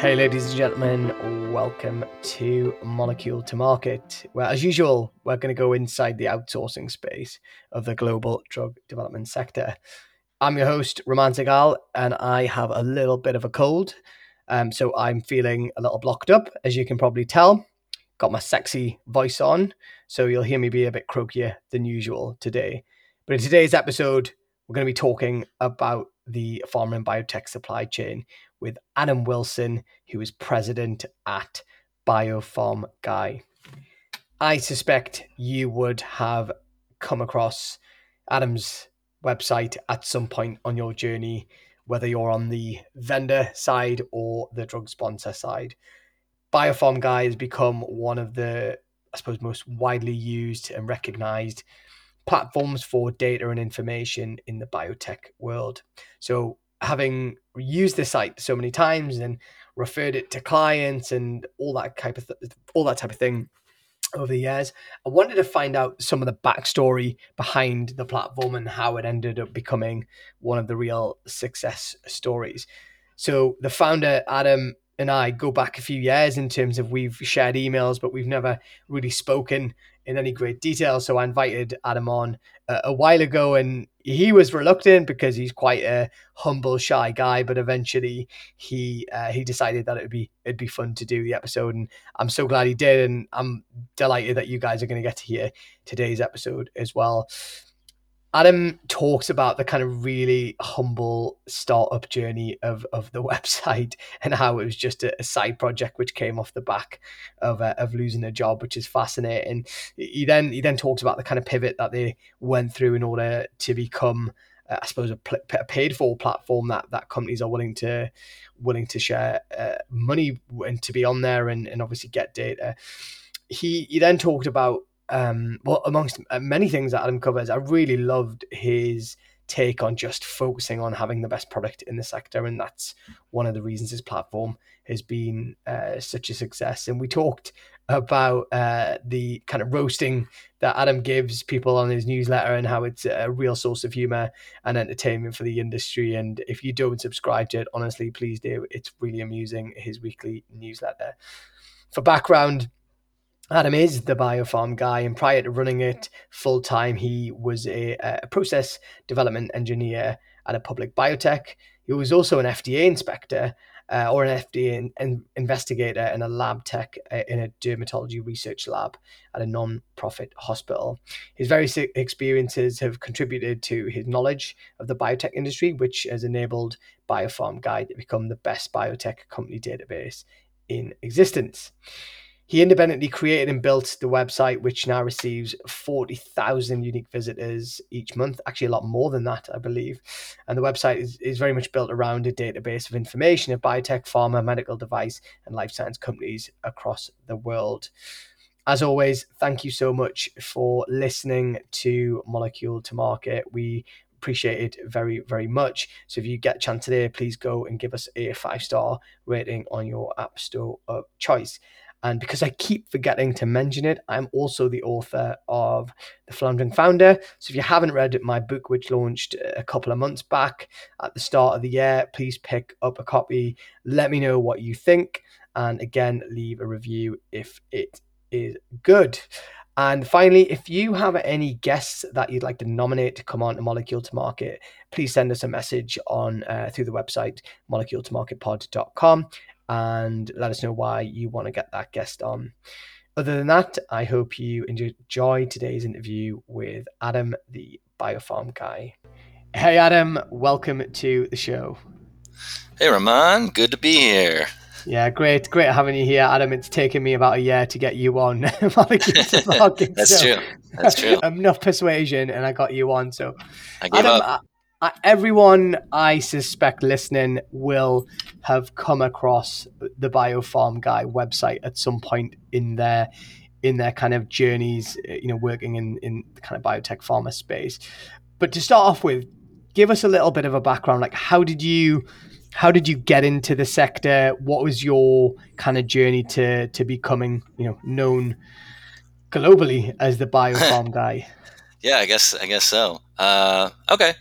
Hey, ladies and gentlemen, welcome to Molecule to Market, where, as usual, we're going to go inside the outsourcing space of the global drug development sector. I'm your host, Raman Sehgal, and I have a little bit of a cold. Um, so I'm feeling a little blocked up, as you can probably tell. Got my sexy voice on, so you'll hear me be a bit croakier than usual today. But in today's episode, we're going to be talking about the pharma and biotech supply chain with Adam Wilson, who is president at BioPharm Guy. I suspect you would have come across Adam's website at some point on your journey, whether you're on the vendor side or the drug sponsor side. BioPharm Guy has become one of the, I suppose, most widely used and recognized platforms for data and information in the biotech world. So, having used the site so many times and referred it to clients and all that type of th- all that type of thing over the years, I wanted to find out some of the backstory behind the platform and how it ended up becoming one of the real success stories. So, the founder Adam and I go back a few years in terms of we've shared emails, but we've never really spoken in any great detail. So I invited Adam on uh, a while ago, and he was reluctant because he's quite a humble, shy guy. But eventually, he uh, he decided that it'd be it'd be fun to do the episode, and I'm so glad he did. And I'm delighted that you guys are going to get to hear today's episode as well. Adam talks about the kind of really humble startup journey of, of the website and how it was just a, a side project which came off the back of uh, of losing a job, which is fascinating. He then he then talks about the kind of pivot that they went through in order to become, uh, I suppose, a, pl- a, paid for platform that that companies are willing to willing to share uh, money and to be on there and, and obviously get data. He he then talked about um, well, amongst uh, many things that Adam covers, I really loved his take on just focusing on having the best product in the sector, and that's one of the reasons his platform has been uh, such a success. And we talked about uh, the kind of roasting that Adam gives people on his newsletter and how it's a real source of humor and entertainment for the industry. And if you don't subscribe to it, honestly, please do. It's really amusing. His weekly newsletter. For background Adam is the BioPharm guy, and prior to running it full time, he was a, a, process development engineer at a public biotech. He was also an FDA inspector uh, or an FDA in, in, investigator and a lab tech uh, in a dermatology research lab at a non profit hospital. His various experiences have contributed to his knowledge of the biotech industry, which has enabled BioPharm Guy to become the best biotech company database in existence. He independently created and built the website, which now receives 40,000 unique visitors each month, actually, a lot more than that, I believe. And the website is, is very much built around a database of information of biotech, pharma, medical device, and life science companies across the world. As always, thank you so much for listening to Molecule to Market. We appreciate it very, very much. So if you get a chance today, please go and give us a five star rating on your app store of choice. And because I keep forgetting to mention it, I'm also the author of The Floundering Founder. So if you haven't read my book, which launched a couple of months back at the start of the year, please pick up a copy. Let me know what you think. And again, leave a review if it is good. And finally, if you have any guests that you'd like to nominate to come on to Molecule to Market, please send us a message on uh, through the website moleculetomarketpod.com and let us know why you want to get that guest on. Other than that, I hope you enjoy today's interview with Adam, the BioPharm guy. Hey, Adam, welcome to the show. Hey, Raman, good to be here. Yeah, great, great having you here, Adam. It's taken me about a year to get you on. That's so true. That's true. Enough persuasion, and I got you on. So, Adam, uh, everyone I suspect listening will have come across the BioPharm Guy website at some point in their in their kind of journeys, you know, working in in the kind of biotech pharma space. But to start off with, give us a little bit of a background. Like, how did you how did you get into the sector? What was your kind of journey to to becoming, you know, known globally as the BioPharm Guy? Yeah, I guess I guess so. Uh, okay,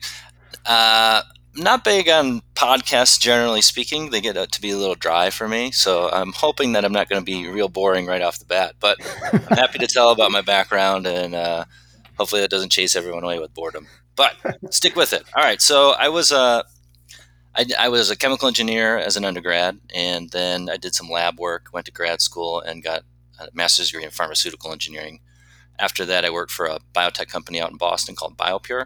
uh, not big on podcasts, generally speaking. They get to be a little dry for me. So I'm hoping that I'm not going to be real boring right off the bat. But I'm happy to tell about my background and uh, hopefully it doesn't chase everyone away with boredom. But stick with it. All right. So I was a. Uh, I, I was a chemical engineer as an undergrad, and then I did some lab work, went to grad school, and got a master's degree in pharmaceutical engineering. After that, I worked for a biotech company out in Boston called BioPure,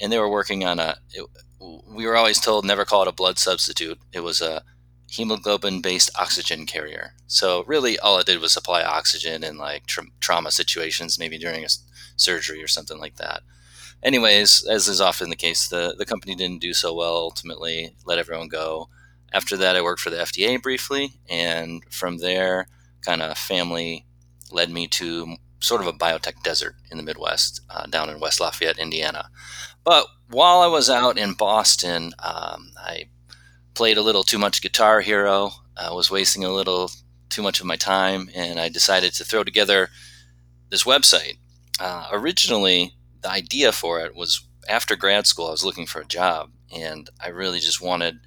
and they were working on a. It, we were always told never call it a blood substitute. It was a hemoglobin-based oxygen carrier. So really, all it did was supply oxygen in like tra- trauma situations, maybe during a surgery or something like that anyways, as is often the case, the, the company didn't do so well ultimately, let everyone go. After that, I worked for the FDA briefly, and from there, kind of family led me to sort of a biotech desert in the Midwest, uh, down in West Lafayette, Indiana. But while I was out in Boston, um, I played a little too much Guitar Hero. I was wasting a little too much of my time, and I decided to throw together this website. Uh, originally, the idea for it was after grad school, I was looking for a job, and I really just wanted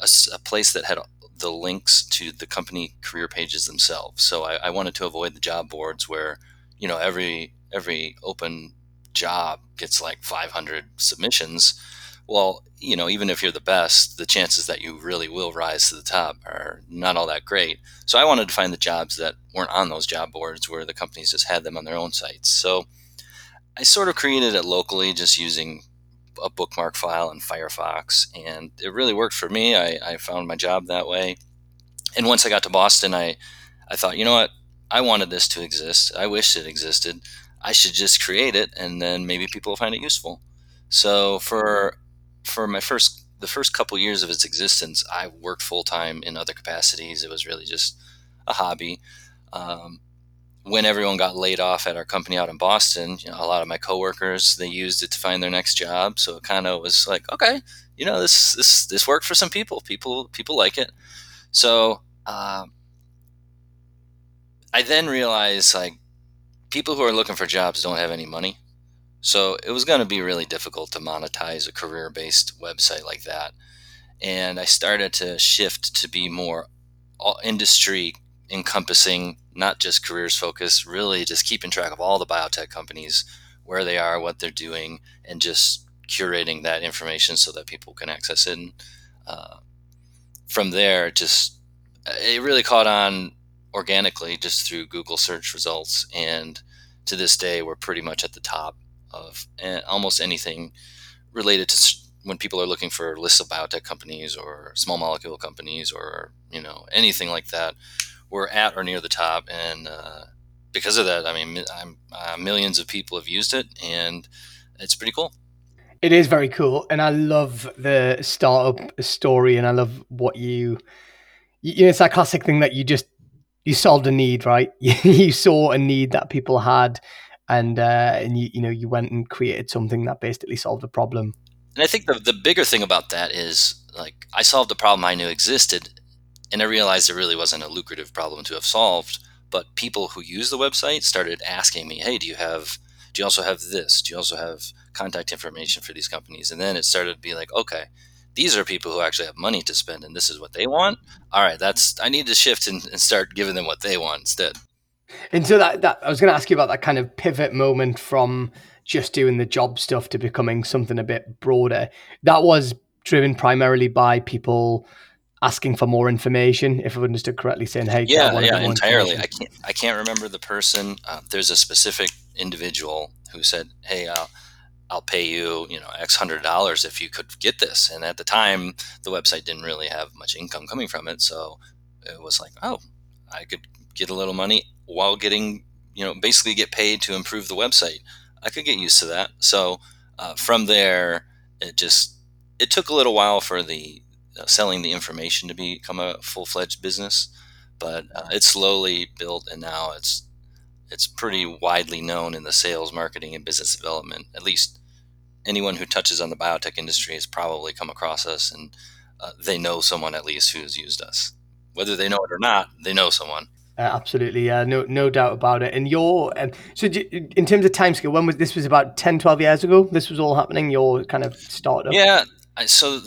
a, a place that had the links to the company career pages themselves. So I, I, wanted to avoid the job boards where you know every every open job gets like 500 submissions. Well, you know, even if you're the best, the chances that you really will rise to the top are not all that great. So I wanted to find the jobs that weren't on those job boards where the companies just had them on their own sites. So I sort of created it locally just using a bookmark file in Firefox, and it really worked for me. I, I found my job that way. And once I got to Boston, I, I thought, you know what? I wanted this to exist. I wish it existed. I should just create it, and then maybe people will find it useful. So for for my first the first couple years of its existence, I worked full time in other capacities. It was really just a hobby. Um, when everyone got laid off at our company out in Boston, you know, a lot of my coworkers they used it to find their next job. So it kind of was like, okay, you know, this this this worked for some people. People people like it. So uh, I then realized like people who are looking for jobs don't have any money. So it was going to be really difficult to monetize a career based website like that. And I started to shift to be more industry encompassing not just careers focused, really just keeping track of all the biotech companies, where they are, what they're doing, and just curating that information so that people can access it. And uh, from there, just it really caught on organically just through Google search results. And to this day, we're pretty much at the top of eh, almost anything related to when people are looking for lists of biotech companies or small molecule companies or you know anything like that we're at or near the top, and uh, because of that, I mean, uh, millions of people have used it, and it's pretty cool. It is very cool, and I love the startup story, and I love what you. You know, it's that classic thing that you just you solved a need, right? you saw a need that people had, and uh, and you you know you went and created something that basically solved a problem. And I think the the bigger thing about that is like I solved a problem I knew existed, and I realized it really wasn't a lucrative problem to have solved. But people who use the website started asking me, "Hey, do you have? Do you also have this? Do you also have contact information for these companies?" And then it started to be like, "Okay, these are people who actually have money to spend, and this is what they want. All right, that's I need to shift and, and start giving them what they want instead." And so that, that I was going to ask you about that kind of pivot moment from just doing the job stuff to becoming something a bit broader. That was driven primarily by people asking for more information. If i've understood correctly, saying, "Hey, yeah, yeah, entirely." I can't, I can't remember the person. Uh, there's a specific individual who said, "Hey, I'll, I'll pay you, you know, X hundred dollars if you could get this." And at the time, the website didn't really have much income coming from it, so it was like, "Oh, I could get a little money while getting, you know, basically get paid to improve the website." I could get used to that. So uh, from there, it just it took a little while for the uh, selling the information to become a full fledged business, but uh, it's slowly built, and now it's it's pretty widely known in the sales, marketing, and business development. At least anyone who touches on the biotech industry has probably come across us, and uh, they know someone at least who's used us. Whether they know it or not, they know someone. Uh, absolutely, yeah, no, no doubt about it. And your um, so in terms of timescale, when was this? Was about 10, 12 years ago. This was all happening. Your kind of startup. Yeah, I, so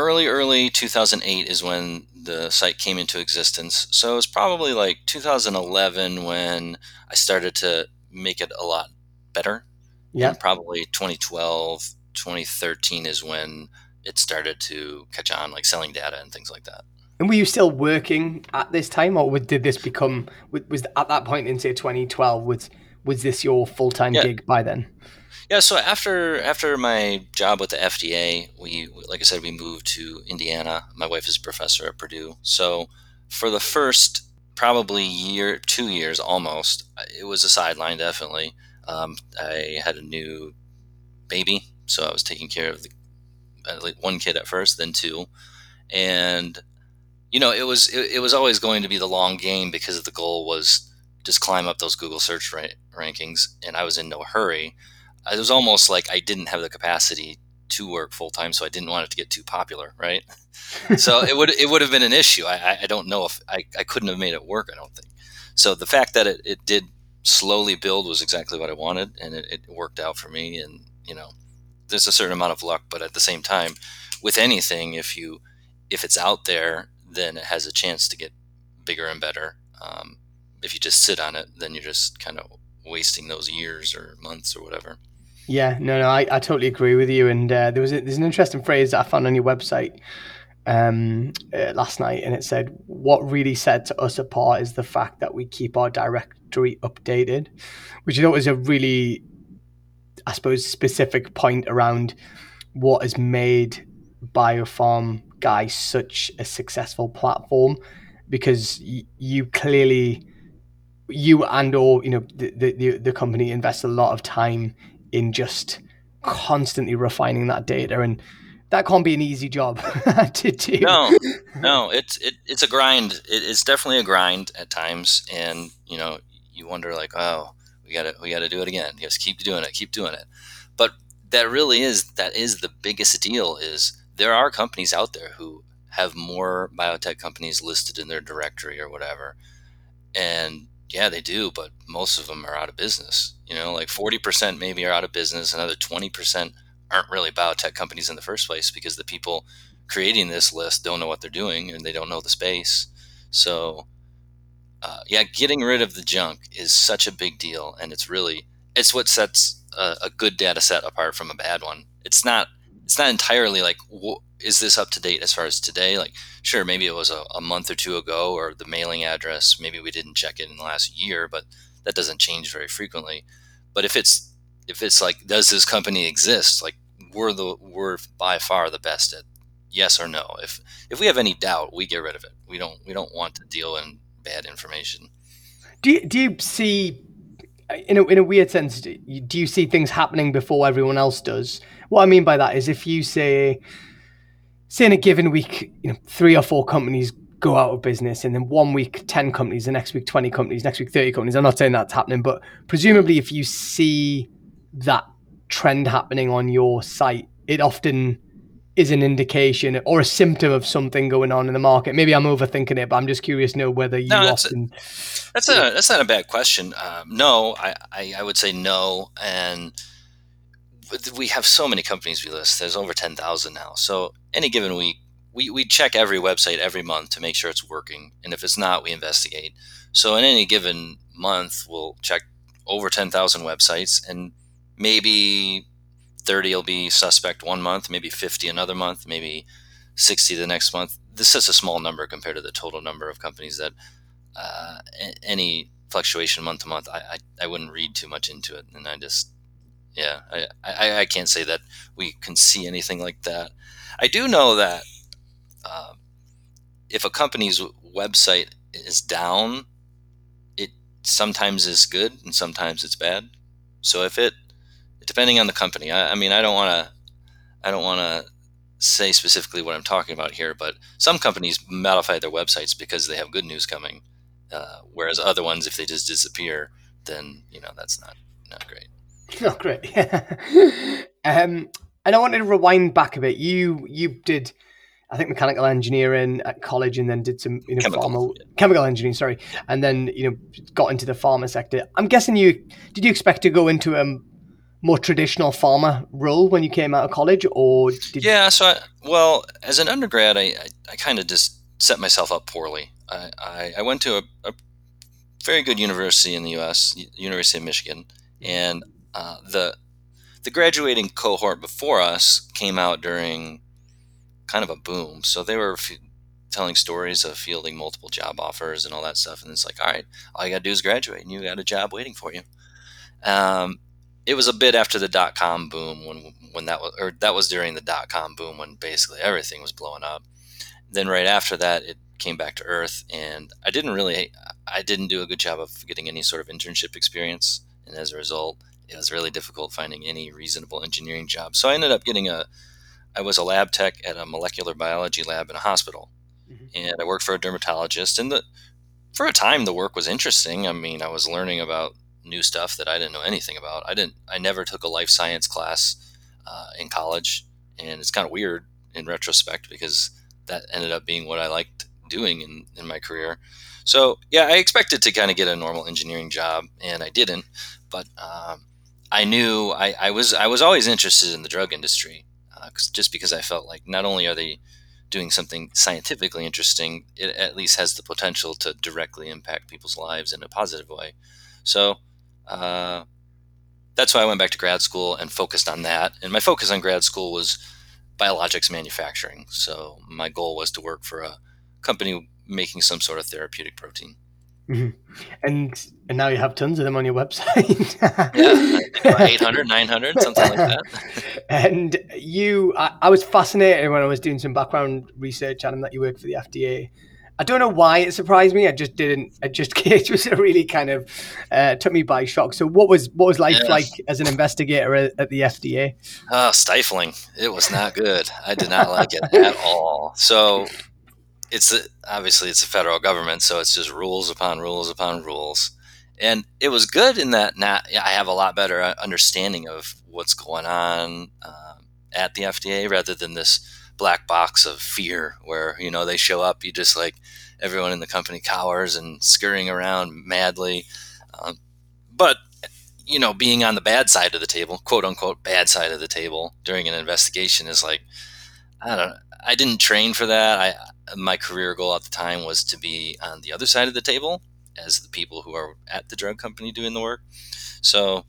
early, early 2008 is when the site came into existence. So it was probably like 2011 when I started to make it a lot better. Yeah. And probably 2012, 2013 is when it started to catch on, like selling data and things like that. And were you still working at this time, or did this become was at that point in say 2012? Was was this your full time yeah. gig by then? Yeah. So after after my job with the FDA, we like I said, we moved to Indiana. My wife is a professor at Purdue. So for the first probably year, two years almost, it was a sideline definitely. Um, I had a new baby, so I was taking care of the one kid at first, then two, and you know it was it, it was always going to be the long game because the goal was just climb up those Google search ra- rankings, and I was in no hurry. It was almost like I didn't have the capacity to work full time, so I didn't want it to get too popular, right? so it would it would have been an issue. I, I don't know if I, I couldn't have made it work. I don't think. So the fact that it, it did slowly build was exactly what I wanted, and it, it worked out for me. And you know, there's a certain amount of luck, but at the same time, with anything, if you if it's out there, then it has a chance to get bigger and better. Um, if you just sit on it, then you're just kind of wasting those years or months or whatever. Yeah, no, no, I, I totally agree with you. And uh, there was a, there's an interesting phrase that I found on your website um, uh, last night, and it said, "What really sets us apart is the fact that we keep our directory updated," which I thought was a really, I suppose, specific point around what has made BioPharm Guy such a successful platform, because y- you clearly you and or you know the, the the company invest a lot of time in just constantly refining that data and that can't be an easy job to do. No, no, it's it, it's a grind. It, it's definitely a grind at times, and you know, you wonder like, oh, we got to we got to do it again. Just keep doing it, keep doing it. But that really is that is the biggest deal. Is there are companies out there who have more biotech companies listed in their directory or whatever, and yeah, they do, but most of them are out of business. You know, like 40% maybe are out of business, another 20% aren't really biotech companies in the first place because the people creating this list don't know what they're doing and they don't know the space. So, uh, yeah, getting rid of the junk is such a big deal, and it's really it's what sets a, a good data set apart from a bad one. It's not it's not entirely like is this up to date as far as today? Like, sure, maybe it was a, a, month or two ago, or the mailing address, maybe we didn't check it in the last year, but that doesn't change very frequently. But if it's if it's like, does this company exist? Like, we're the we're by far the best at yes or no. If if we have any doubt, we get rid of it. We don't we don't want to deal in bad information. Do you, do you see in a, in a weird sense, do you see things happening before everyone else does? What I mean by that is if you say, say in a given week, you know, three or four companies go out of business, and then one week ten companies, the next week twenty companies, next week thirty companies. I'm not saying that's happening, but presumably if you see that trend happening on your site, it often is an indication or a symptom of something going on in the market. Maybe I'm overthinking it, but I'm just curious to know whether you no, that's often. A, that's a that's not a bad question. Um, no, I, I, I would say no, and we have so many companies we list. There's over ten thousand now. So any given week, we we check every website every month to make sure it's working, and if it's not, we investigate. So in any given month, we'll check over ten thousand websites, and maybe 30 will be suspect one month, maybe 50 another month, maybe 60 the next month. This is a small number compared to the total number of companies that uh, any fluctuation month to month, I, I, I, wouldn't read too much into it. And I just, yeah, I, I, I, can't say that we can see anything like that. I do know that uh, if a company's website is down, it sometimes is good and sometimes it's bad. So if it depending on the company. I, I mean, I don't want to, I don't want to say specifically what I'm talking about here, but some companies modify their websites because they have good news coming, uh, whereas other ones, if they just disappear, then you know that's not not great. Not great. um, and I wanted to rewind back a bit. You you did. I think mechanical engineering at college, and then did some you know chemical, pharma, yeah. chemical engineering. Sorry, and then you know got into the pharma sector. I'm guessing you did. You expect to go into a more traditional pharma role when you came out of college, or did yeah? So, I, well, as an undergrad, I I, I kind of just set myself up poorly. I, I, I went to a, a, very good university in the U.S., University of Michigan, and uh, the the graduating cohort before us came out during kind of a boom. So they were f- telling stories of fielding multiple job offers and all that stuff. And it's like, all right, all you got to do is graduate, and you got a job waiting for you. Um, it was a bit after the dot com boom when when that was or that was during the dot com boom when basically everything was blowing up. Then right after that, it came back to earth, and I didn't really I didn't do a good job of getting any sort of internship experience, and as a result, it was really difficult finding any reasonable engineering job. So I ended up getting a I was a lab tech at a molecular biology lab in a hospital, mm-hmm. and I worked for a dermatologist. And the for a time, the work was interesting. I mean, I was learning about new stuff that I didn't know anything about. I didn't. I never took a life science class uh, in college, and it's kind of weird in retrospect because that ended up being what I liked doing in, in my career. So yeah, I expected to kind of get a normal engineering job, and I didn't. But um, I knew I, I, was I was always interested in the drug industry, uh, just because I felt like not only are they doing something scientifically interesting, it at least has the potential to directly impact people's lives in a positive way. So uh, that's why I went back to grad school and focused on that. And my focus on grad school was biologics manufacturing. So my goal was to work for a company making some sort of therapeutic protein. Mm-hmm. And and now you have tons of them on your website. yeah, 800, 900, something like that. And you, I, I, was fascinated when I was doing some background research them that you work for the FDA. I don't know why it surprised me. I just didn't. I just it was really kind of uh, took me by shock. So what was what was life yeah. like as an investigator at, at the FDA? Uh, stifling. It was not good. I did not like it at all. So it's a, obviously it's a federal government, so it's just rules upon rules upon rules. And it was good in that now I have a lot better uh, understanding of what's going on um, at the FDA rather than this black box of fear where you know they show up, you just like everyone in the company cowers and scurrying around madly. Um, but you know, being on the bad side of the table, quote unquote, bad side of the table during an investigation is like, I don't know. I didn't train for that. I my career goal at the time was to be on the other side of the table as the people who are at the drug company doing the work. So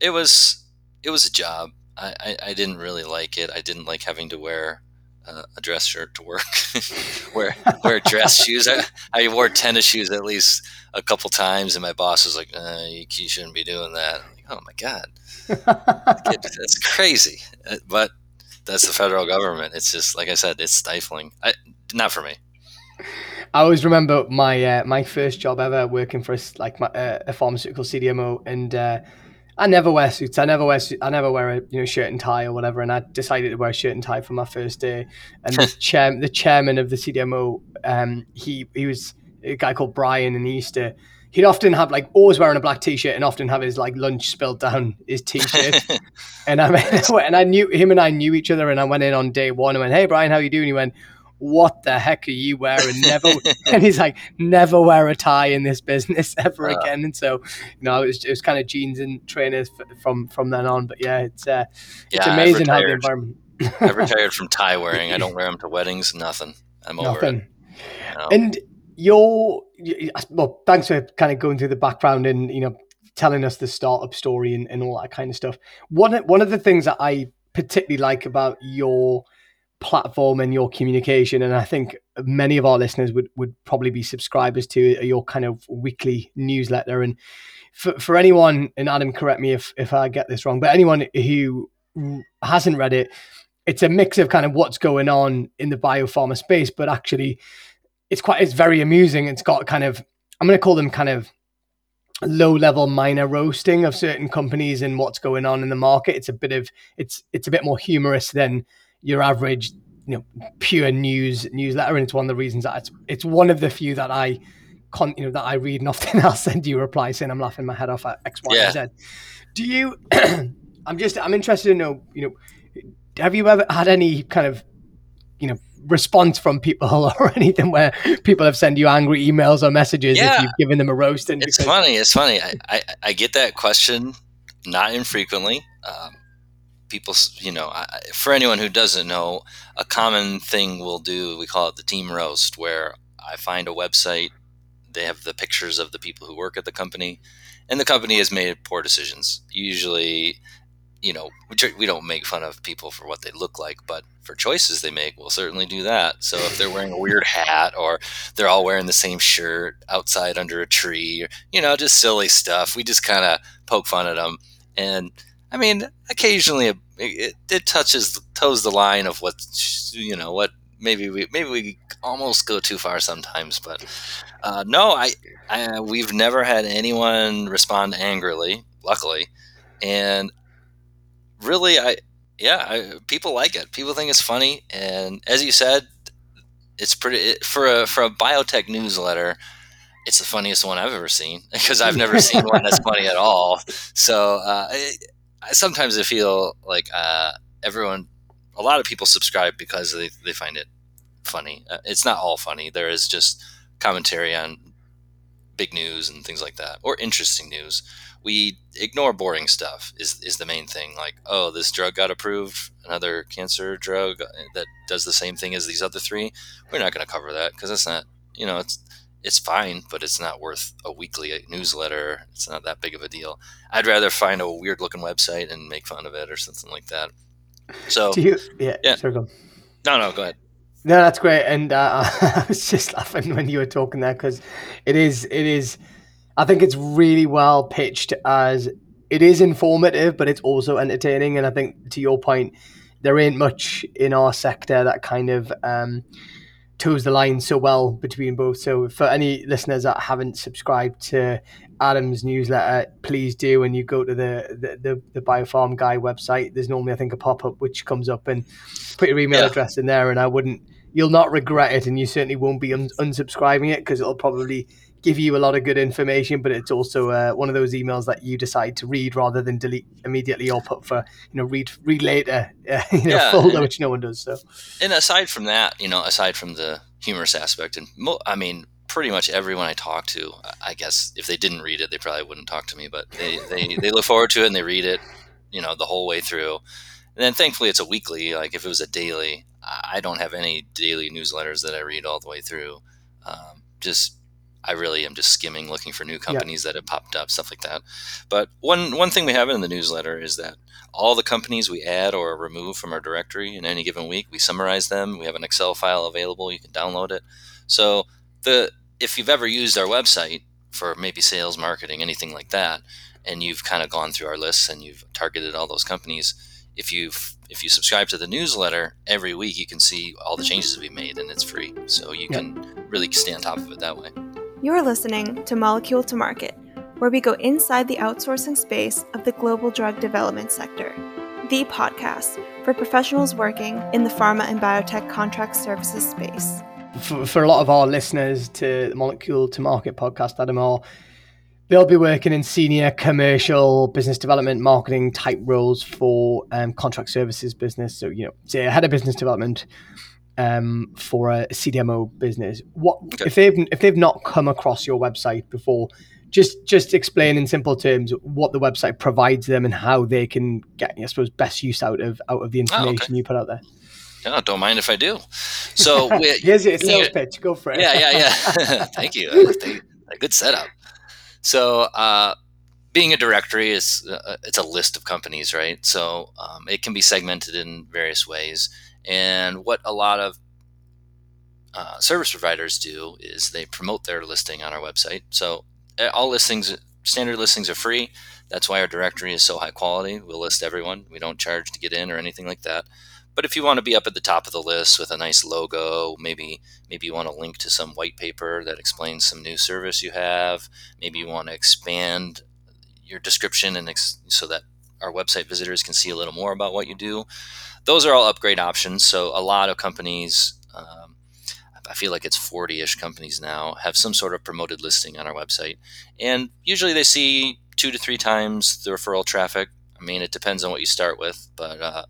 it was it was a job. I, I, I didn't really like it. I didn't like having to wear uh, a dress shirt to work, wear wear dress shoes. I, I wore tennis shoes at least a couple times, and my boss was like, uh, you, you, shouldn't be doing that." I'm like, oh my god, that's crazy. Uh, but that's the federal government. It's just like I said, it's stifling. I, not for me. I always remember my uh, my first job ever working for a, like my, uh, a pharmaceutical CDMO, and uh, I never wear suits. I never wear I never wear a you know shirt and tie or whatever. And I decided to wear a shirt and tie for my first day. And the chair, the chairman of the CDMO, um, he he was a guy called Brian, and he used to he'd often have like always wearing a black t-shirt and often have his like lunch spilled down his t-shirt. and I mean and I knew him and I knew each other, and I went in on day one and went, "Hey Brian, how you doing?" He went what the heck are you wearing? Never. and he's like, never wear a tie in this business ever again. And so, you know, it was, it was kind of jeans and trainers from from then on. But yeah, it's uh, it's yeah, amazing how the environment. I retired from tie wearing. I don't wear them to weddings. Nothing. I'm over it. You know? And your well, thanks for kind of going through the background and you know telling us the startup story and, and all that kind of stuff. One one of the things that I particularly like about your platform and your communication. And I think many of our listeners would, would probably be subscribers to your kind of weekly newsletter. And for, for anyone, and Adam, correct me if, if I get this wrong, but anyone who hasn't read it, it's a mix of kind of what's going on in the biopharma space, but actually it's quite, it's very amusing. It's got kind of, I'm going to call them kind of low level minor roasting of certain companies and what's going on in the market. It's a bit of, it's, it's a bit more humorous than, your average you know pure news newsletter and it's one of the reasons that it's, it's one of the few that i con you know that i read and often i'll send you a reply saying i'm laughing my head off at x y yeah. z do you i'm just i'm interested to know you know have you ever had any kind of you know response from people or anything where people have sent you angry emails or messages yeah. if you've given them a roast and it's because- funny it's funny I, I, I get that question not infrequently. Um, people, you know, I, for anyone who doesn't know, a common thing we'll do, we call it the team roast, where I find a website, they have the pictures of the people who work at the company, and the company has made poor decisions. Usually, you know, we don't make fun of people for what they look like, but for choices they make, we'll certainly do that. So if they're wearing a weird hat or they're all wearing the same shirt outside under a tree, you know, just silly stuff, we just kind of poke fun at them. And I mean, occasionally it, it, it touches toes the line of what you know what maybe we maybe we almost go too far sometimes, but uh, no, I, I we've never had anyone respond angrily, luckily, and really, I yeah, I, people like it. People think it's funny, and as you said, it's pretty it, for a for a biotech newsletter. It's the funniest one I've ever seen because I've never seen one that's funny at all. So uh, it, sometimes I feel like uh, everyone, a lot of people subscribe because they, they find it funny. Uh, it's not all funny. There is just commentary on big news and things like that, or interesting news. We ignore boring stuff. Is is the main thing? Like, oh, this drug got approved, another cancer drug uh, that does the same thing as these other three. We're not going to cover that because that's not, you know, it's it's fine, but it's not worth a weekly newsletter. It's not that big of a deal. I'd rather find a weird looking website and make fun of it or something like that. So, you, yeah, yeah. No, no, go ahead. No, that's great. And uh, I was just laughing when you were talking there because it is, it is, I think it's really well pitched as it is informative, but it's also entertaining. And I think to your point, there ain't much in our sector that kind of um, toes the line so well between both. So for any listeners that haven't subscribed to Adam's newsletter, please do. And you go to the the, the, the Biopharm Guy website. There's normally I think a pop up which comes up and put your email yeah. address in there, and I wouldn't. You'll not regret it, and you certainly won't be un- unsubscribing it because it'll probably give you a lot of good information. But it's also uh, one of those emails that you decide to read rather than delete immediately or put for you know read read later uh, you know yeah, folder, which no one does. So, and aside from that, you know, aside from the humorous aspect, and mo- I mean, pretty much everyone I talk to, I guess if they didn't read it, they probably wouldn't talk to me. But they they, they look forward to it and they read it, you know, the whole way through. And then thankfully it's a weekly. Like if it was a daily, I don't have any daily newsletters that I read all the way through. Um, just I really am just skimming, looking for new companies yeah. that have popped up, stuff like that. But one one thing we have in the newsletter is that all the companies we add or remove from our directory in any given week, we summarize them. We have an Excel file available; you can download it. So the if you've ever used our website for maybe sales, marketing, anything like that, and you've kind of gone through our lists and you've targeted all those companies, if you've if you subscribe to the newsletter every week, you can see all the changes that we made, and it's free. So you can really stay on top of it that way. You're listening to Molecule to Market, where we go inside the outsourcing space of the global drug development sector, the podcast for professionals working in the pharma and biotech contract services space. For, for a lot of our listeners to the Molecule to Market podcast, Adam, are they'll be working in senior commercial business development marketing type roles for um, contract services business so you know say head of business development um, for a CDMO business. What okay. if they've if they've not come across your website before? Just just explain in simple terms what the website provides them and how they can get, I suppose, best use out of out of the information oh, okay. you put out there. Yeah, don't mind if I do. So we, here's your sales pitch. Go for it. Yeah, yeah, yeah. Thank you. A good setup. So uh, being a directory is uh, it's a list of companies, right? So um, it can be segmented in various ways. And what a lot of uh, service providers do is they promote their listing on our website. So eh, all listings, standard listings are free. That's why our directory is so high quality. We'll list everyone. We don't charge to get in or anything like that. But if you want to be up at the top of the list with a nice logo, maybe maybe you want to link to some white paper that explains some new service you have. Maybe you want to expand your description and ex- so that our website visitors can see a little more about what you do those are all upgrade options. So a lot of companies, um, I feel like it's 40 ish companies now, have some sort of promoted listing on our website. And usually they see two to three times the referral traffic. I mean, it depends on what you start with, but uh,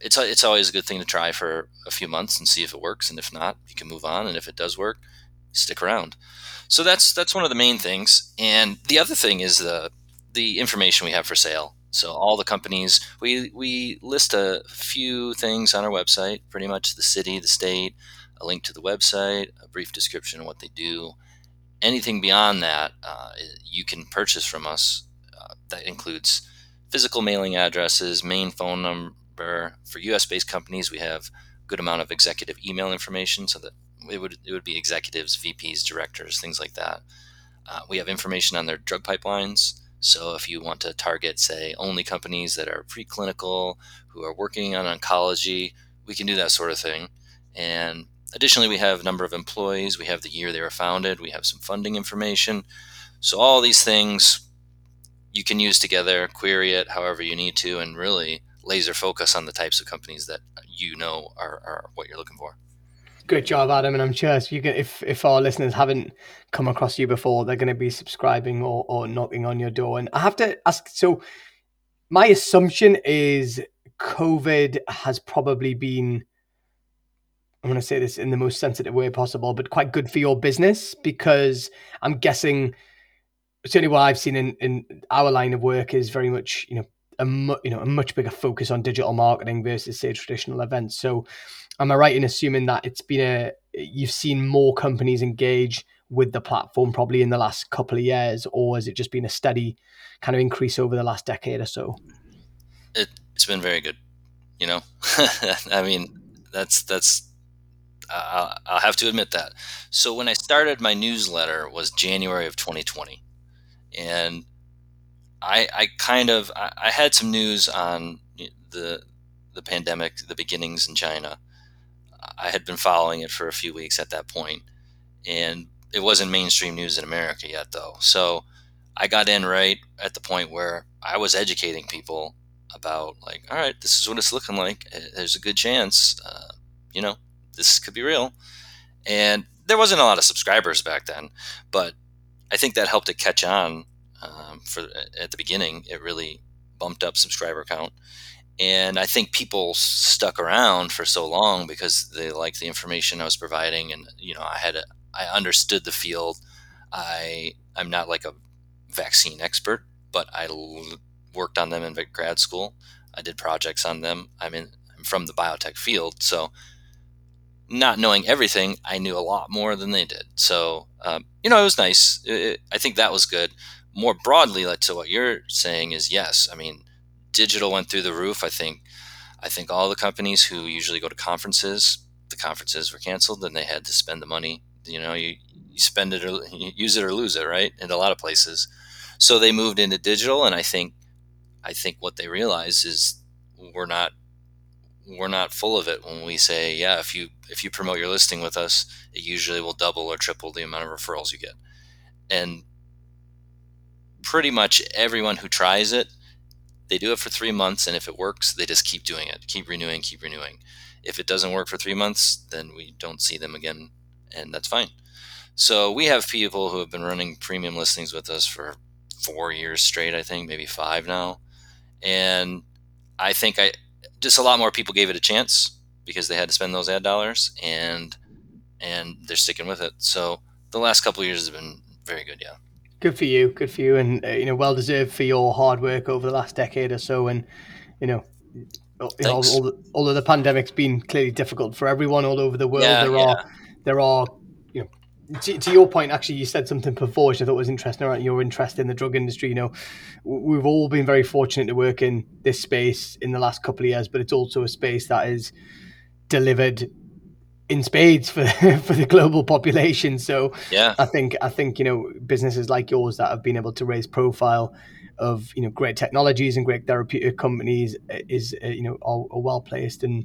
it's, it's always a good thing to try for a few months and see if it works. And if not, you can move on. And if it does work, stick around. So that's that's one of the main things. And the other thing is the the information we have for sale. So all the companies we we list a few things on our website, pretty much the city, the state, a link to the website, a brief description of what they do. Anything beyond that, uh, you can purchase from us. Uh, that includes physical mailing addresses, main phone number. For U.S.-based companies, we have a good amount of executive email information, so that it would it would be executives, VPs, directors, things like that. Uh, we have information on their drug pipelines. So if you want to target, say, only companies that are preclinical, who are working on oncology, we can do that sort of thing. And additionally, we have number of employees. We have the year they were founded. We have some funding information. So all these things you can use together, query it however you need to, and really laser focus on the types of companies that you know are, are what you're looking for. Great job, Adam, and I'm sure if, you can, if if our listeners haven't come across you before, they're going to be subscribing or, or knocking on your door. And I have to ask, so my assumption is COVID has probably been, I'm going to say this in the most sensitive way possible, but quite good for your business because I'm guessing certainly what I've seen in, in our line of work is very much, you know, a mu- you know a much bigger focus on digital marketing versus say traditional events. So, am I right in assuming that it's been a you've seen more companies engage with the platform probably in the last couple of years, or has it just been a steady kind of increase over the last decade or so? It, it's been very good. You know, I mean, that's that's I'll, I'll have to admit that. So when I started my newsletter was January of 2020, and I, I kind of I, I had some news on the the pandemic, the beginnings in China. I had been following it for a few weeks at that point, and it wasn't mainstream news in America yet, though. So I got in right at the point where I was educating people about, like, all right, this is what it's looking like. There's a good chance, uh, you know, this could be real. And there wasn't a lot of subscribers back then, but I think that helped it catch on um, for at the beginning. It really bumped up subscriber count, and I think people stuck around for so long because they liked the information I was providing, and you know I had a, I understood the field. I I'm not like a vaccine expert, but I l- worked on them in grad school. I did projects on them. I'm in I'm from the biotech field, so not knowing everything, I knew a lot more than they did. So, um, you know, it was nice. It, it, I think that was good. More broadly, like to what you're saying is yes. I mean, digital went through the roof. I think, I think all the companies who usually go to conferences, the conferences were canceled, and they had to spend the money. You know, you, you spend it or use it or lose it, right? In a lot of places, so they moved into digital, and I think, I think what they realize is we're not we're not full of it when we say, yeah, if you if you promote your listing with us, it usually will double or triple the amount of referrals you get. And pretty much everyone who tries it, they do it for three months, and if it works, they just keep doing it, keep renewing, keep renewing. If it doesn't work for three months, then we don't see them again, and that's fine. So we have people who have been running premium listings with us for four years straight, I think, maybe five now. And I think I just a lot more people gave it a chance because they had to spend those ad dollars and and they're sticking with it. So the last couple years have been very good. Yeah. Good for you. Good for you, and uh, you know, well deserved for your hard work over the last decade or so. And you know, know although, although the pandemic's been clearly difficult for everyone all over the world, yeah, there yeah. are there are you to, to, your point, actually, you said something before which I thought was interesting around your interest in the drug industry. You know, we've all been very fortunate to work in this space in the last couple of years, but it's also a space that is delivered in spades for for the global population. So yeah, I think I think you know businesses like yours that have been able to raise profile of you know great technologies and great therapeutic companies is uh, you know are, are well placed and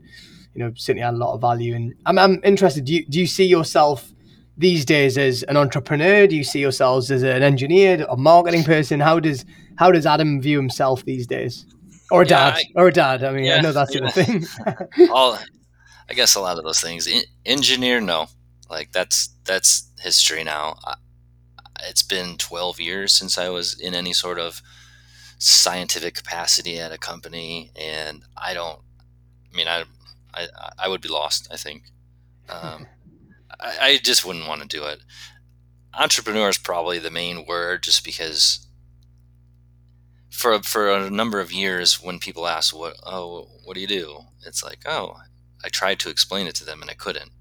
you know certainly add a lot of value. And I'm I'm interested. Do you do you see yourself? these days as an entrepreneur? Do you see yourselves as an engineer, a marketing person? How does how does Adam view himself these days? Or a yeah, dad, I, or a dad. I mean, yeah, I know that's yeah. the thing. All, I guess a lot of those things. engineer, no, like that's that's history now. I, it's been 12 years since I was in any sort of scientific capacity at a company, and I don't. I mean, I I, I would be lost. I think. Um, I, I just wouldn't want to do it. Entrepreneur is probably the main word, just because for for a number of years, when people ask, "What oh, what do you do?" It's like, "Oh, I tried to explain it to them and I couldn't."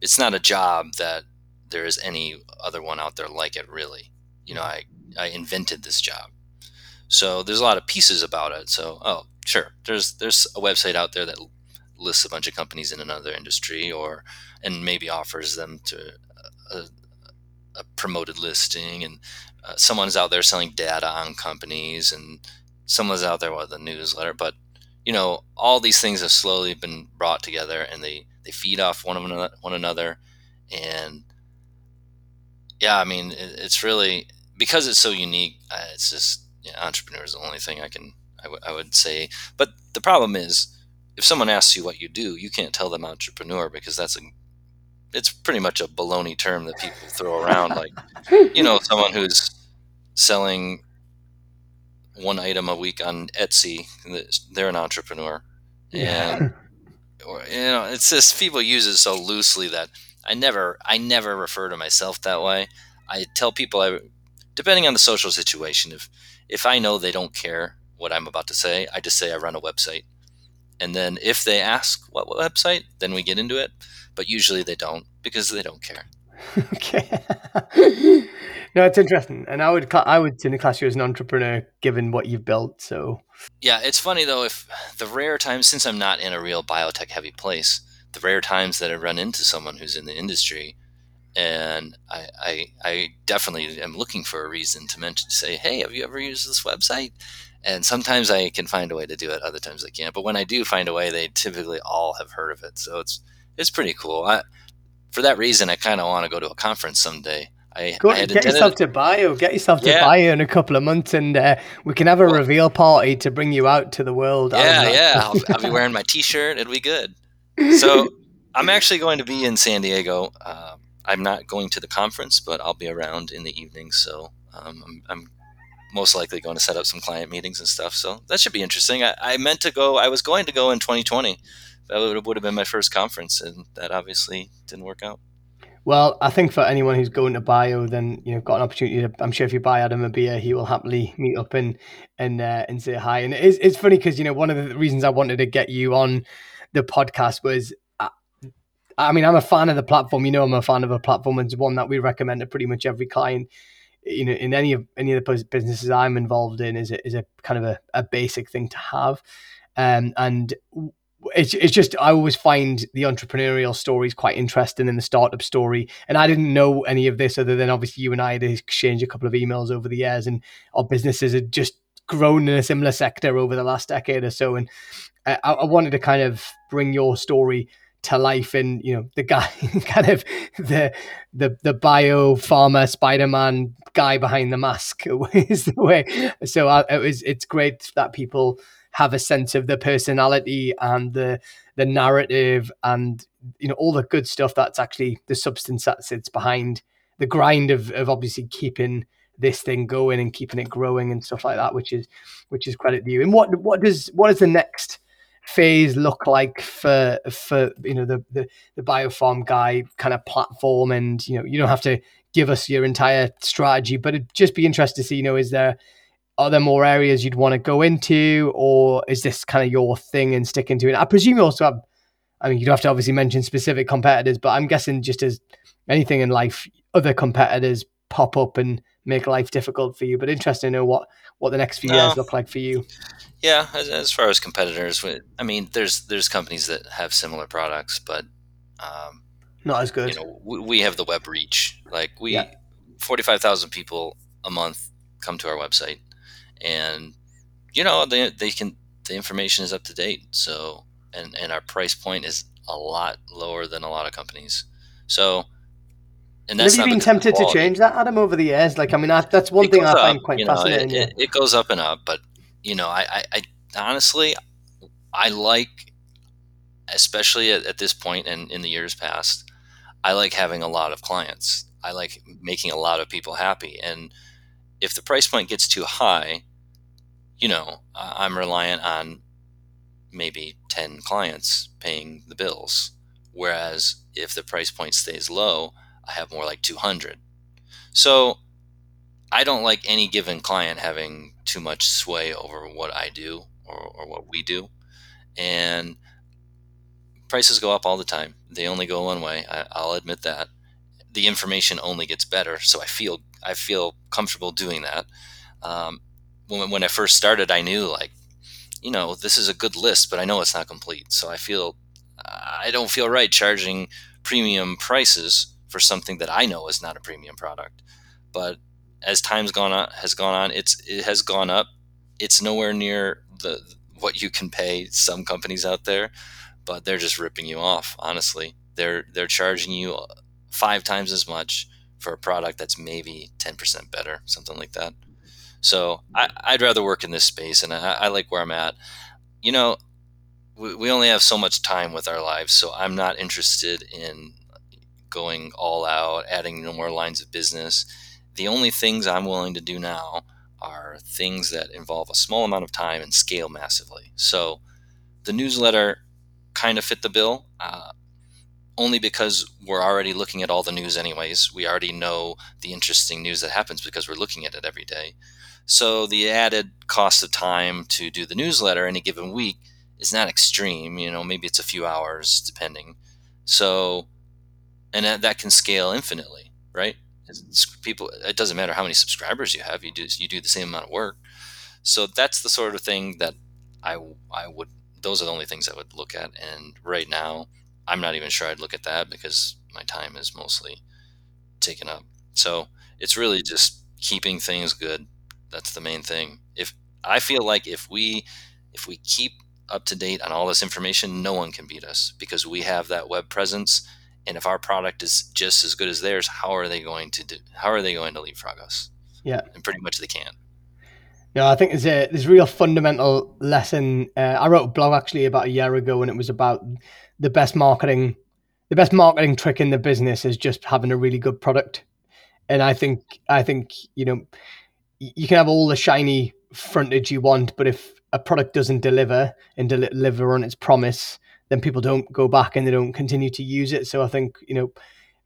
It's not a job that there is any other one out there like it. Really, you know, I I invented this job, so there's a lot of pieces about it. So, oh, sure, there's there's a website out there that lists a bunch of companies in another industry, or and maybe offers them to a, a promoted listing, and uh, someone's out there selling data on companies, and someone's out there with a newsletter. But you know, all these things have slowly been brought together, and they they feed off one another, one another, and yeah, I mean, it, it's really because it's so unique. Uh, it's just yeah, entrepreneur is the only thing I can I, w- I would say. But the problem is, if someone asks you what you do, you can't tell them entrepreneur because that's a it's pretty much a baloney term that people throw around. like, you know, someone who's selling one item a week on Etsy, they're an entrepreneur. Yeah. And, or, you know, it's just people use it so loosely that I never, I never refer to myself that way. I tell people, I, depending on the social situation, if, if I know they don't care what I'm about to say, I just say I run a website. And then if they ask what website, then we get into it. But usually they don't because they don't care. okay. no, it's interesting, and I would I would tend to class you as an entrepreneur given what you've built. So yeah, it's funny though if the rare times since I'm not in a real biotech heavy place, the rare times that I run into someone who's in the industry, and I I, I definitely am looking for a reason to mention say, hey, have you ever used this website? And sometimes I can find a way to do it, other times I can't. But when I do find a way, they typically all have heard of it, so it's it's pretty cool. I, for that reason, I kind of want to go to a conference someday. I, Go, I get yourself to bio. Get yourself to yeah. bio in a couple of months, and uh, we can have a well, reveal party to bring you out to the world. Yeah, yeah. I'll, I'll, be wearing my T-shirt. It'll be good. So I'm actually going to be in San Diego. Uh, I'm not going to the conference, but I'll be around in the evening. So um, I'm, I'm, most likely going to set up some client meetings and stuff. So that should be interesting. I, I meant to go. I was going to go in 2020 that would have been my first conference, and that obviously didn't work out. Well, I think for anyone who's going to bio, then you know, got an opportunity. To, I'm sure if you buy Adam a beer, he will happily meet up and and uh, and say hi. And it's it's funny because you know one of the reasons I wanted to get you on the podcast was, I, mean, I'm a fan of the platform. You know, I'm a fan of a platform. It's one that we recommend to pretty much every client. You know, in any of any of the businesses I'm involved in, is a, is a kind of a, a basic thing to have. Um, and it's, it's just I always find the entrepreneurial stories quite interesting in the startup story, and I didn't know any of this other than obviously you and I had exchanged a couple of emails over the years, and our businesses had just grown in a similar sector over the last decade or so, and I, I wanted to kind of bring your story to life and you know the guy kind of the the the bio farmer spider-man guy behind the mask is the way. So I, it was it's great that people have a sense of the personality and the the narrative and you know all the good stuff that's actually the substance that sits behind the grind of, of obviously keeping this thing going and keeping it growing and stuff like that which is which is credit to you. And what what does what does the next phase look like for for you know the the, the BioPharm Guy kind of platform? And you know you don't have to give us your entire strategy but it'd just be interesting to see you know is there are there more areas you'd want to go into, or is this kind of your thing and sticking to it? I presume you also have. I mean, you don't have to obviously mention specific competitors, but I'm guessing just as anything in life, other competitors pop up and make life difficult for you. But interesting to know what what the next few no. years look like for you. Yeah, as, as, far as competitors, I mean, there's there's companies that have similar products, but um, not as good. You know, we, we have the web reach. Like we, yeah. forty five thousand people a month come to our website and you know they, they can the information is up to date so and and our price point is a lot lower than a lot of companies. So and that's have you been tempted to change that adam over the years? Like i mean I, that's one it thing i up, find quite you know, fascinating it, it, it, goes up and up but you know i i, I honestly i like especially at, at this point and in the years past i like having a lot of clients. I like making a lot of people happy and if the price point gets too high, you know, I'm reliant on maybe 10 clients paying the bills. Whereas if the price point stays low, I have more like 200. So I don't like any given client having too much sway over what I do or, or what we do. And prices go up all the time. They only go one way. I, I'll admit that. The information only gets better, so I feel I feel comfortable doing that. Um, when, when I first started, I knew like, you know, this is a good list, but I know it's not complete. So I feel I don't feel right charging premium prices for something that I know is not a premium product. But as time's gone on, has gone on, it's it has gone up. It's nowhere near the what you can pay some companies out there, but they're just ripping you off. Honestly, they're they're charging you five times as much for a product that's maybe ten percent better, something like that. So I, would rather work in this space, and I, I like where I'm at. You know, we, we only have so much time with our lives, so I'm not interested in going all out, adding no more lines of business. The only things I'm willing to do now are things that involve a small amount of time and scale massively. So the newsletter kind of fit the bill. Uh, only because we're already looking at all the news anyways. We already know the interesting news that happens because we're looking at it every day. So the added cost of time to do the newsletter any given week is not extreme. You know, maybe it's a few hours depending. So, and that, that can scale infinitely, right? It's people, it doesn't matter how many subscribers you have. You do you do the same amount of work. So that's the sort of thing that I I would. Those are the only things I would look at. And right now, I'm not even sure I'd look at that because my time is mostly taken up. So it's really just keeping things good. That's the main thing. If I feel like if we if we keep up to date on all this information, no one can beat us because we have that web presence. And if our product is just as good as theirs, how are they going to do? How are they going to leapfrog us? Yeah, and pretty much they can. Yeah, I think there's a there's a real fundamental lesson. Uh, I wrote a blog actually about a year ago, and it was about the best marketing, the best marketing trick in the business is just having a really good product. And I think I think you know you can have all the shiny frontage you want, but if a product doesn't deliver and deliver on its promise, then people don't go back and they don't continue to use it. So I think you know,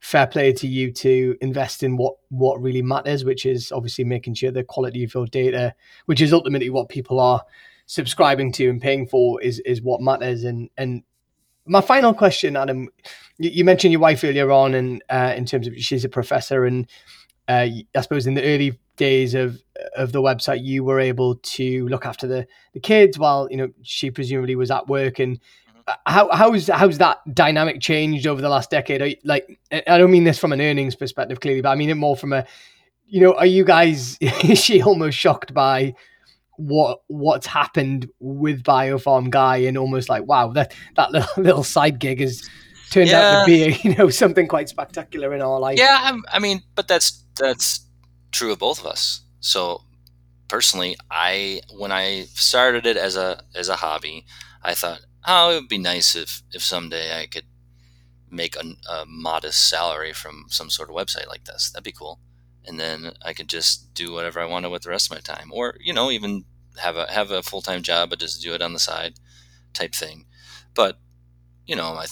fair play to you to invest in what what really matters, which is obviously making sure the quality of your data, which is ultimately what people are subscribing to and paying for, is is what matters. And and my final question, Adam, you, mentioned your wife earlier on, and uh, in terms of she's a professor, and uh, I suppose in the early days of of the website, you were able to look after the the kids while you know she presumably was at work. And mm-hmm. how how's how's that dynamic changed over the last decade? You, like, I don't mean this from an earnings perspective, clearly, but I mean it more from a, you know, are you guys? is she almost shocked by? What what's happened with BioPharm Guy and almost like wow that that little, little side gig has turned yeah. out to be you know something quite spectacular in our life. Yeah, I'm, I mean, but that's that's true of both of us. So personally, I when I started it as a as a hobby, I thought, oh, it would be nice if if someday I could make a, a modest salary from some sort of website like this. That'd be cool. And then I could just do whatever I wanted with the rest of my time, or you know, even have a have a full time job, but just do it on the side, type thing. But you know, I,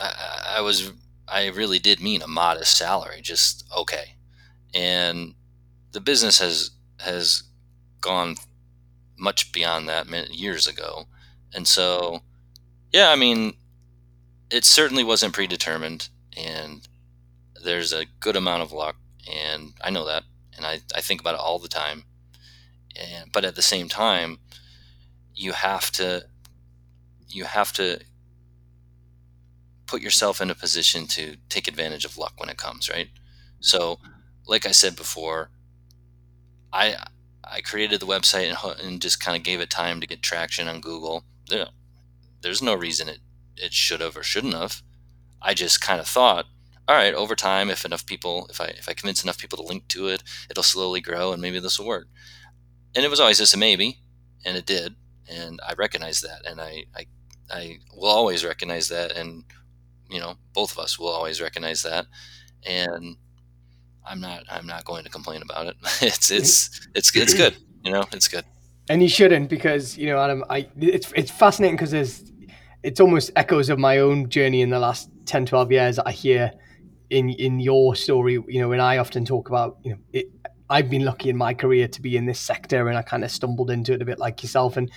I I was I really did mean a modest salary, just okay. And the business has has gone much beyond that years ago. And so yeah i mean it certainly wasn't predetermined and there's a good amount of luck and i know that and i, I think about it all the time and but at the same time you have to you have to put yourself in a position to take advantage of luck when it comes right so like I said before, I I created the website and, and just kind of gave it time to get traction on Google. There, there's no reason it it should have or shouldn't have. I just kind of thought, all right, over time, if enough people, if I if I convince enough people to link to it, it'll slowly grow and maybe this will work. And it was always just a maybe, and it did, and I recognize that, and I I I will always recognize that, and you know, both of us will always recognize that, and I'm not I'm not going to complain about it. it's it's it's it's good. You know, it's good. And you shouldn't because you know, Adam. I it's it's fascinating because there's it's almost echoes of my own journey in the last 10, 12 years. I hear in in your story. You know, when I often talk about you know it, I've been lucky in my career to be in this sector, and I kind of stumbled into it a bit like yourself. And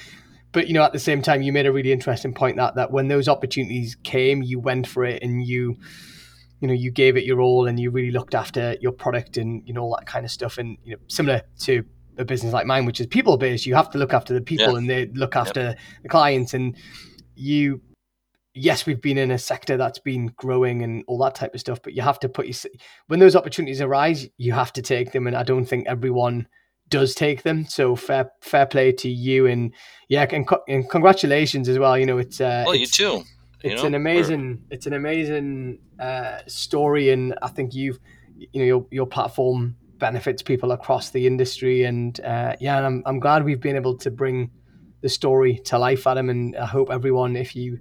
but you know, at the same time, you made a really interesting point that that when those opportunities came, you went for it, and you you know you gave it your all, and you really looked after your product and you know all that kind of stuff. And you know, similar to a business like mine, which is people based, you have to look after the people, yeah. and they look after yep. the clients, and you yes, we've been in a sector that's been growing and all that type of stuff, but you have to put your when those opportunities arise, you have to take them, and I don't think everyone does take them. So fair fair play to you, and yeah, and, and congratulations as well. You know, it's uh, well, it's, you too. You it's know, an amazing, it's an amazing uh, story, and I think you've, you know, your your platform benefits people across the industry, and uh, yeah, and I'm I'm glad we've been able to bring the story to life, Adam, and I hope everyone, if you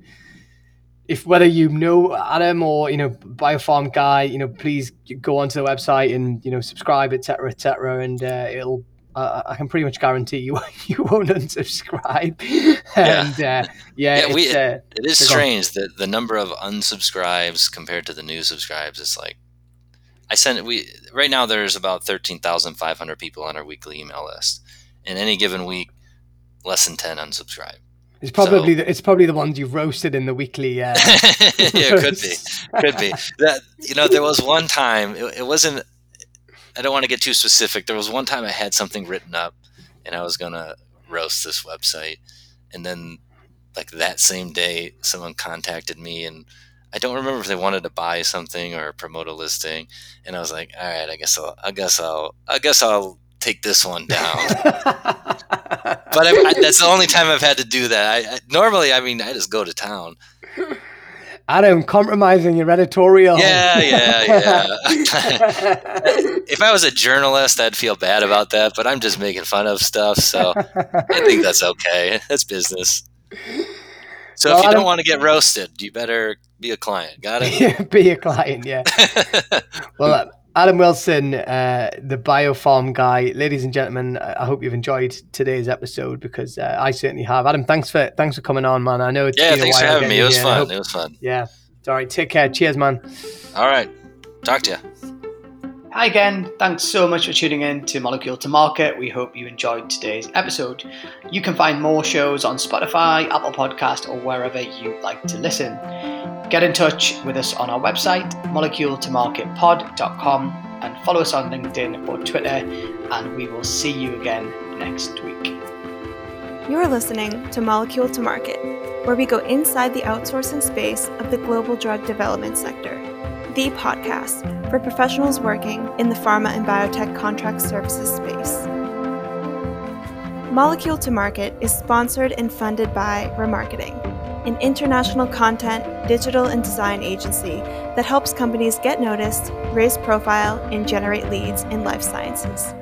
if whether you know Adam or you know BioPharm Guy, you know please go onto the website and you know subscribe, etc., etc., and uh, it'll. Uh, I can pretty much guarantee you you won't unsubscribe. and yeah, uh, yeah, yeah we, uh, it is strange that the number of unsubscribes compared to the new subscribes is like. I send we right now. There's about thirteen thousand five hundred people on our weekly email list. In any given week, less than ten unsubscribe. It's probably so, the, it's probably the ones you've roasted in the weekly. Uh, yeah, could be, could be. That you know, there was one time it, it, wasn't. I don't want to get too specific. There was one time I had something written up, and I was gonna roast this website, and then like that same day, someone contacted me, and I don't remember if they wanted to buy something or promote a listing, and I was like, all right, I guess I'll, I guess I'll, I guess I'll take this one down. but I, I, that's the only time I've had to do that. I, normally, I mean, I just go to town. Adam, compromising your editorial. Yeah, yeah, yeah. if I was a journalist, I'd feel bad about that, but I'm just making fun of stuff, so I think that's okay. That's business. So well, if you Adam, don't want to get roasted, you better be a client. Got it? be a client, yeah. well, uh, Adam Wilson, uh, the BioPharm Guy, ladies and gentlemen. I hope you've enjoyed today's episode because uh, I certainly have. Adam, thanks for thanks for coming on, man. I know it's yeah, thanks for having me. It was fun. Hope, it was fun. Yeah, all right. Take care. Cheers, man. All right, talk to you. Hi again. Thanks so much for tuning in to Molecule to Market. We hope you enjoyed today's episode. You can find more shows on Spotify, Apple Podcast, or wherever you like to listen. Get in touch with us on our website, moleculetomarketpod.com, and follow us on LinkedIn or Twitter, and we will see you again next week. You're listening to Molecule to Market, where we go inside the outsourcing space of the global drug development sector, the podcast for professionals working in the pharma and biotech contract services space. Molecule to Market is sponsored and funded by Remarketing an international content, digital, and design agency that helps companies get noticed, raise profile, and generate leads in life sciences.